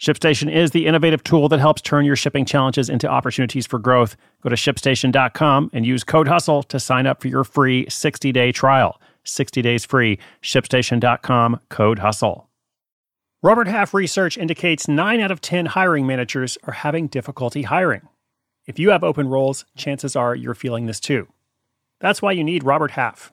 ShipStation is the innovative tool that helps turn your shipping challenges into opportunities for growth. Go to shipstation.com and use code HUSTLE to sign up for your free 60 day trial. 60 days free. ShipStation.com, code HUSTLE. Robert Half research indicates 9 out of 10 hiring managers are having difficulty hiring. If you have open roles, chances are you're feeling this too. That's why you need Robert Half.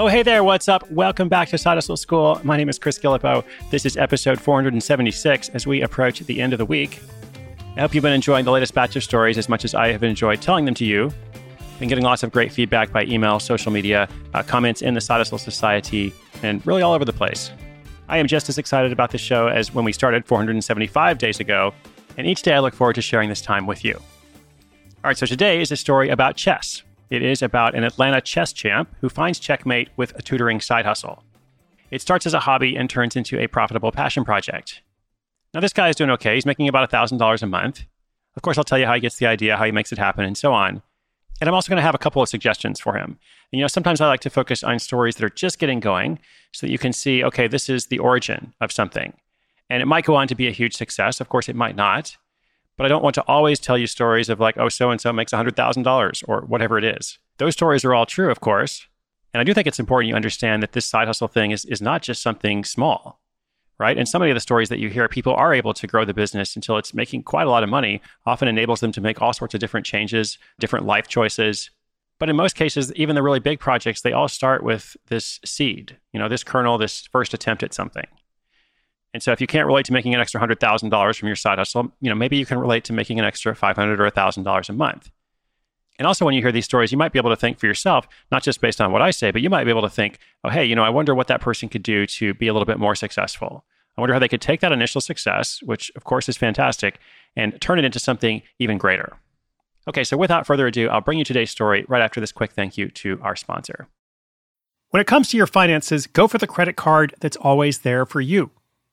Oh, hey there, what's up? Welcome back to Side Hustle School. My name is Chris Guillebeau. This is episode 476 as we approach the end of the week. I hope you've been enjoying the latest batch of stories as much as I have enjoyed telling them to you. Been getting lots of great feedback by email, social media, uh, comments in the Side Hustle Society, and really all over the place. I am just as excited about this show as when we started 475 days ago, and each day I look forward to sharing this time with you. All right, so today is a story about chess. It is about an Atlanta chess champ who finds checkmate with a tutoring side hustle. It starts as a hobby and turns into a profitable passion project. Now, this guy is doing okay. He's making about $1,000 a month. Of course, I'll tell you how he gets the idea, how he makes it happen, and so on. And I'm also going to have a couple of suggestions for him. And, you know, sometimes I like to focus on stories that are just getting going so that you can see, okay, this is the origin of something. And it might go on to be a huge success. Of course, it might not. But I don't want to always tell you stories of like, oh, so and so makes $100,000 or whatever it is. Those stories are all true, of course. And I do think it's important you understand that this side hustle thing is, is not just something small, right? And some of the stories that you hear, people are able to grow the business until it's making quite a lot of money, often enables them to make all sorts of different changes, different life choices. But in most cases, even the really big projects, they all start with this seed, you know, this kernel, this first attempt at something. And so if you can't relate to making an extra $100,000 from your side hustle, you know, maybe you can relate to making an extra 500 or $1,000 a month. And also when you hear these stories, you might be able to think for yourself, not just based on what I say, but you might be able to think, oh, hey, you know, I wonder what that person could do to be a little bit more successful. I wonder how they could take that initial success, which of course is fantastic, and turn it into something even greater. Okay, so without further ado, I'll bring you today's story right after this quick thank you to our sponsor. When it comes to your finances, go for the credit card that's always there for you.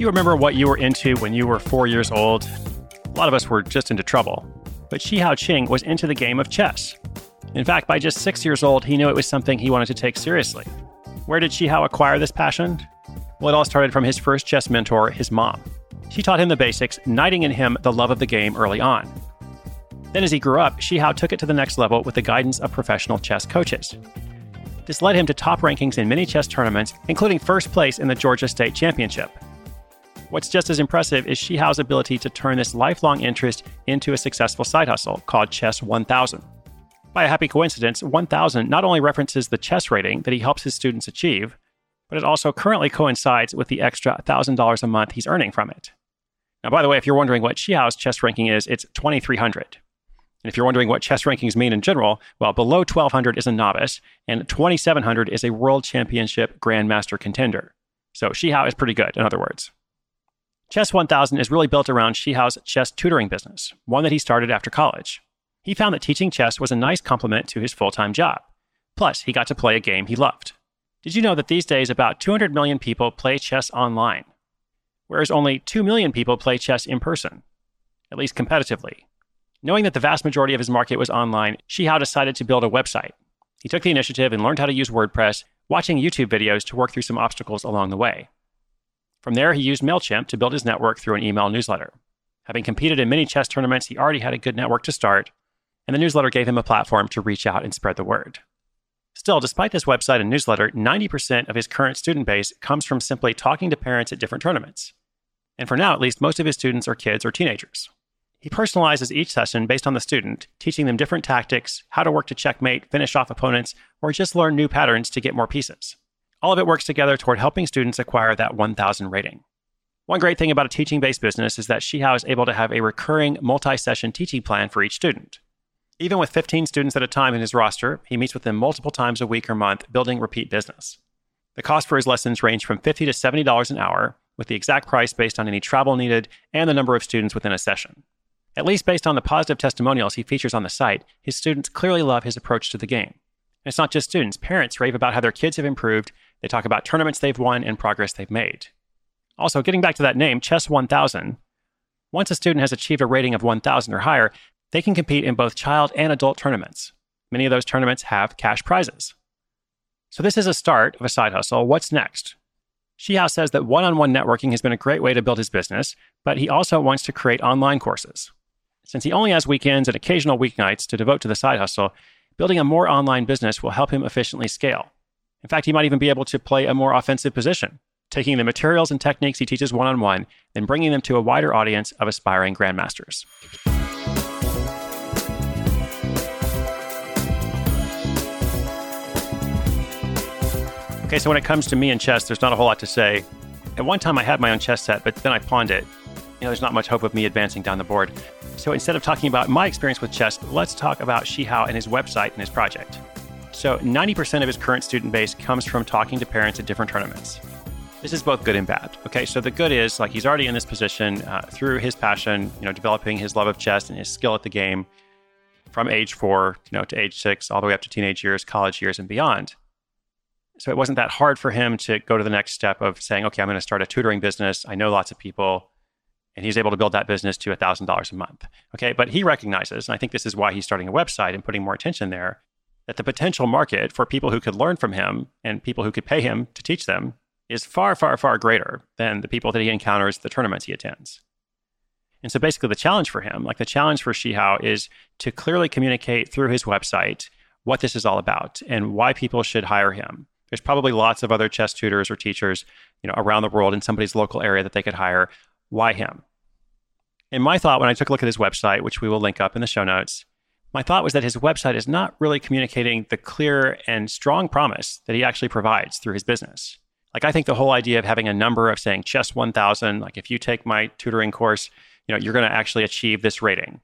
You remember what you were into when you were four years old? A lot of us were just into trouble. But Shihao Qing was into the game of chess. In fact, by just six years old, he knew it was something he wanted to take seriously. Where did Shihao acquire this passion? Well, it all started from his first chess mentor, his mom. She taught him the basics, igniting in him the love of the game early on. Then, as he grew up, Shihao took it to the next level with the guidance of professional chess coaches. This led him to top rankings in many chess tournaments, including first place in the Georgia State Championship. What's just as impressive is Shihao's ability to turn this lifelong interest into a successful side hustle called Chess 1000. By a happy coincidence, 1000 not only references the chess rating that he helps his students achieve, but it also currently coincides with the extra $1,000 a month he's earning from it. Now, by the way, if you're wondering what Shihao's chess ranking is, it's 2300. And if you're wondering what chess rankings mean in general, well, below 1200 is a novice, and 2700 is a world championship grandmaster contender. So Shihao is pretty good, in other words. Chess 1000 is really built around Shihao's chess tutoring business, one that he started after college. He found that teaching chess was a nice complement to his full time job. Plus, he got to play a game he loved. Did you know that these days about 200 million people play chess online, whereas only 2 million people play chess in person, at least competitively? Knowing that the vast majority of his market was online, Shihao decided to build a website. He took the initiative and learned how to use WordPress, watching YouTube videos to work through some obstacles along the way. From there, he used MailChimp to build his network through an email newsletter. Having competed in many chess tournaments, he already had a good network to start, and the newsletter gave him a platform to reach out and spread the word. Still, despite this website and newsletter, 90% of his current student base comes from simply talking to parents at different tournaments. And for now, at least, most of his students are kids or teenagers. He personalizes each session based on the student, teaching them different tactics, how to work to checkmate, finish off opponents, or just learn new patterns to get more pieces. All of it works together toward helping students acquire that 1000 rating. One great thing about a teaching based business is that Shihao is able to have a recurring multi session teaching plan for each student. Even with 15 students at a time in his roster, he meets with them multiple times a week or month, building repeat business. The cost for his lessons range from 50 to $70 an hour, with the exact price based on any travel needed and the number of students within a session. At least based on the positive testimonials he features on the site, his students clearly love his approach to the game. And it's not just students, parents rave about how their kids have improved, they talk about tournaments they've won and progress they've made. Also, getting back to that name, Chess 1000, once a student has achieved a rating of 1000 or higher, they can compete in both child and adult tournaments. Many of those tournaments have cash prizes. So, this is a start of a side hustle. What's next? Shihao says that one on one networking has been a great way to build his business, but he also wants to create online courses. Since he only has weekends and occasional weeknights to devote to the side hustle, building a more online business will help him efficiently scale. In fact, he might even be able to play a more offensive position, taking the materials and techniques he teaches one on one, then bringing them to a wider audience of aspiring grandmasters. Okay, so when it comes to me and chess, there's not a whole lot to say. At one time, I had my own chess set, but then I pawned it. You know, there's not much hope of me advancing down the board. So instead of talking about my experience with chess, let's talk about Shihao and his website and his project. So 90% of his current student base comes from talking to parents at different tournaments. This is both good and bad. Okay, so the good is like he's already in this position uh, through his passion, you know, developing his love of chess and his skill at the game from age four, you know, to age six, all the way up to teenage years, college years, and beyond. So it wasn't that hard for him to go to the next step of saying, okay, I'm going to start a tutoring business. I know lots of people and he's able to build that business to $1,000 a month. Okay. But he recognizes, and I think this is why he's starting a website and putting more attention there, that the potential market for people who could learn from him and people who could pay him to teach them is far, far, far greater than the people that he encounters the tournaments he attends. And so basically, the challenge for him, like the challenge for Shihao, is to clearly communicate through his website what this is all about and why people should hire him. There's probably lots of other chess tutors or teachers, you know, around the world in somebody's local area that they could hire. Why him? And my thought when I took a look at his website, which we will link up in the show notes, my thought was that his website is not really communicating the clear and strong promise that he actually provides through his business. Like I think the whole idea of having a number of saying chess 1000, like if you take my tutoring course, you know, you're going to actually achieve this rating.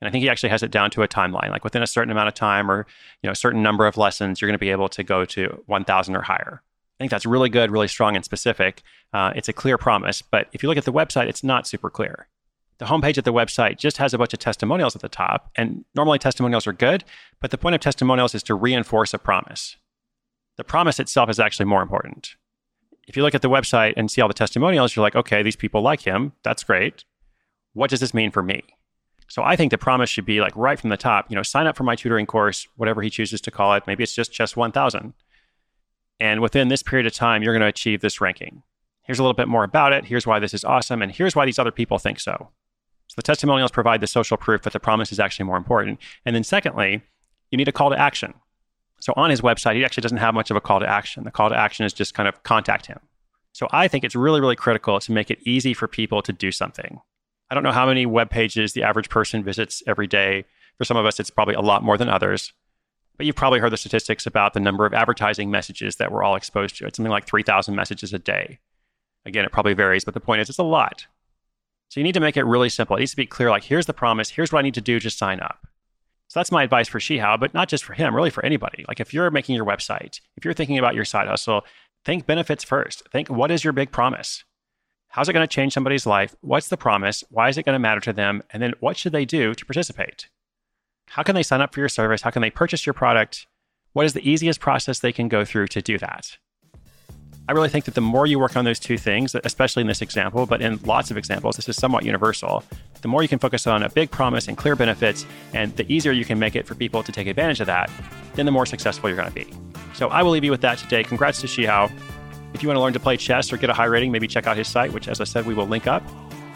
And I think he actually has it down to a timeline, like within a certain amount of time or, you know, a certain number of lessons, you're going to be able to go to 1000 or higher. I think that's really good, really strong and specific. Uh, it's a clear promise, but if you look at the website, it's not super clear. The homepage of the website just has a bunch of testimonials at the top, and normally testimonials are good, but the point of testimonials is to reinforce a promise. The promise itself is actually more important. If you look at the website and see all the testimonials, you're like, okay, these people like him. That's great. What does this mean for me? So I think the promise should be like right from the top, you know, sign up for my tutoring course, whatever he chooses to call it. Maybe it's just Chess 1000. And within this period of time, you're going to achieve this ranking. Here's a little bit more about it. Here's why this is awesome. And here's why these other people think so. The testimonials provide the social proof that the promise is actually more important. And then secondly, you need a call to action. So on his website, he actually doesn't have much of a call to action. The call to action is just kind of contact him. So I think it's really, really critical to make it easy for people to do something. I don't know how many web pages the average person visits every day. For some of us, it's probably a lot more than others. But you've probably heard the statistics about the number of advertising messages that we're all exposed to. It's something like 3,000 messages a day. Again, it probably varies, but the point is it's a lot. So you need to make it really simple. It needs to be clear like, here's the promise, here's what I need to do to sign up. So that's my advice for Shihao, but not just for him, really for anybody. Like if you're making your website, if you're thinking about your side hustle, think benefits first. Think what is your big promise? How's it going to change somebody's life? What's the promise? Why is it going to matter to them? And then what should they do to participate? How can they sign up for your service? How can they purchase your product? What is the easiest process they can go through to do that? I really think that the more you work on those two things, especially in this example, but in lots of examples, this is somewhat universal. The more you can focus on a big promise and clear benefits, and the easier you can make it for people to take advantage of that, then the more successful you're going to be. So I will leave you with that today. Congrats to Shihao. If you want to learn to play chess or get a high rating, maybe check out his site, which, as I said, we will link up.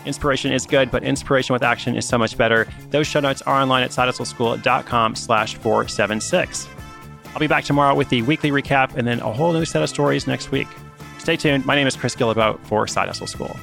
Inspiration is good, but inspiration with action is so much better. Those show notes are online at sidehustleschool.com slash 476. I'll be back tomorrow with the weekly recap and then a whole new set of stories next week. Stay tuned. My name is Chris Guillebeau for Side Hustle School.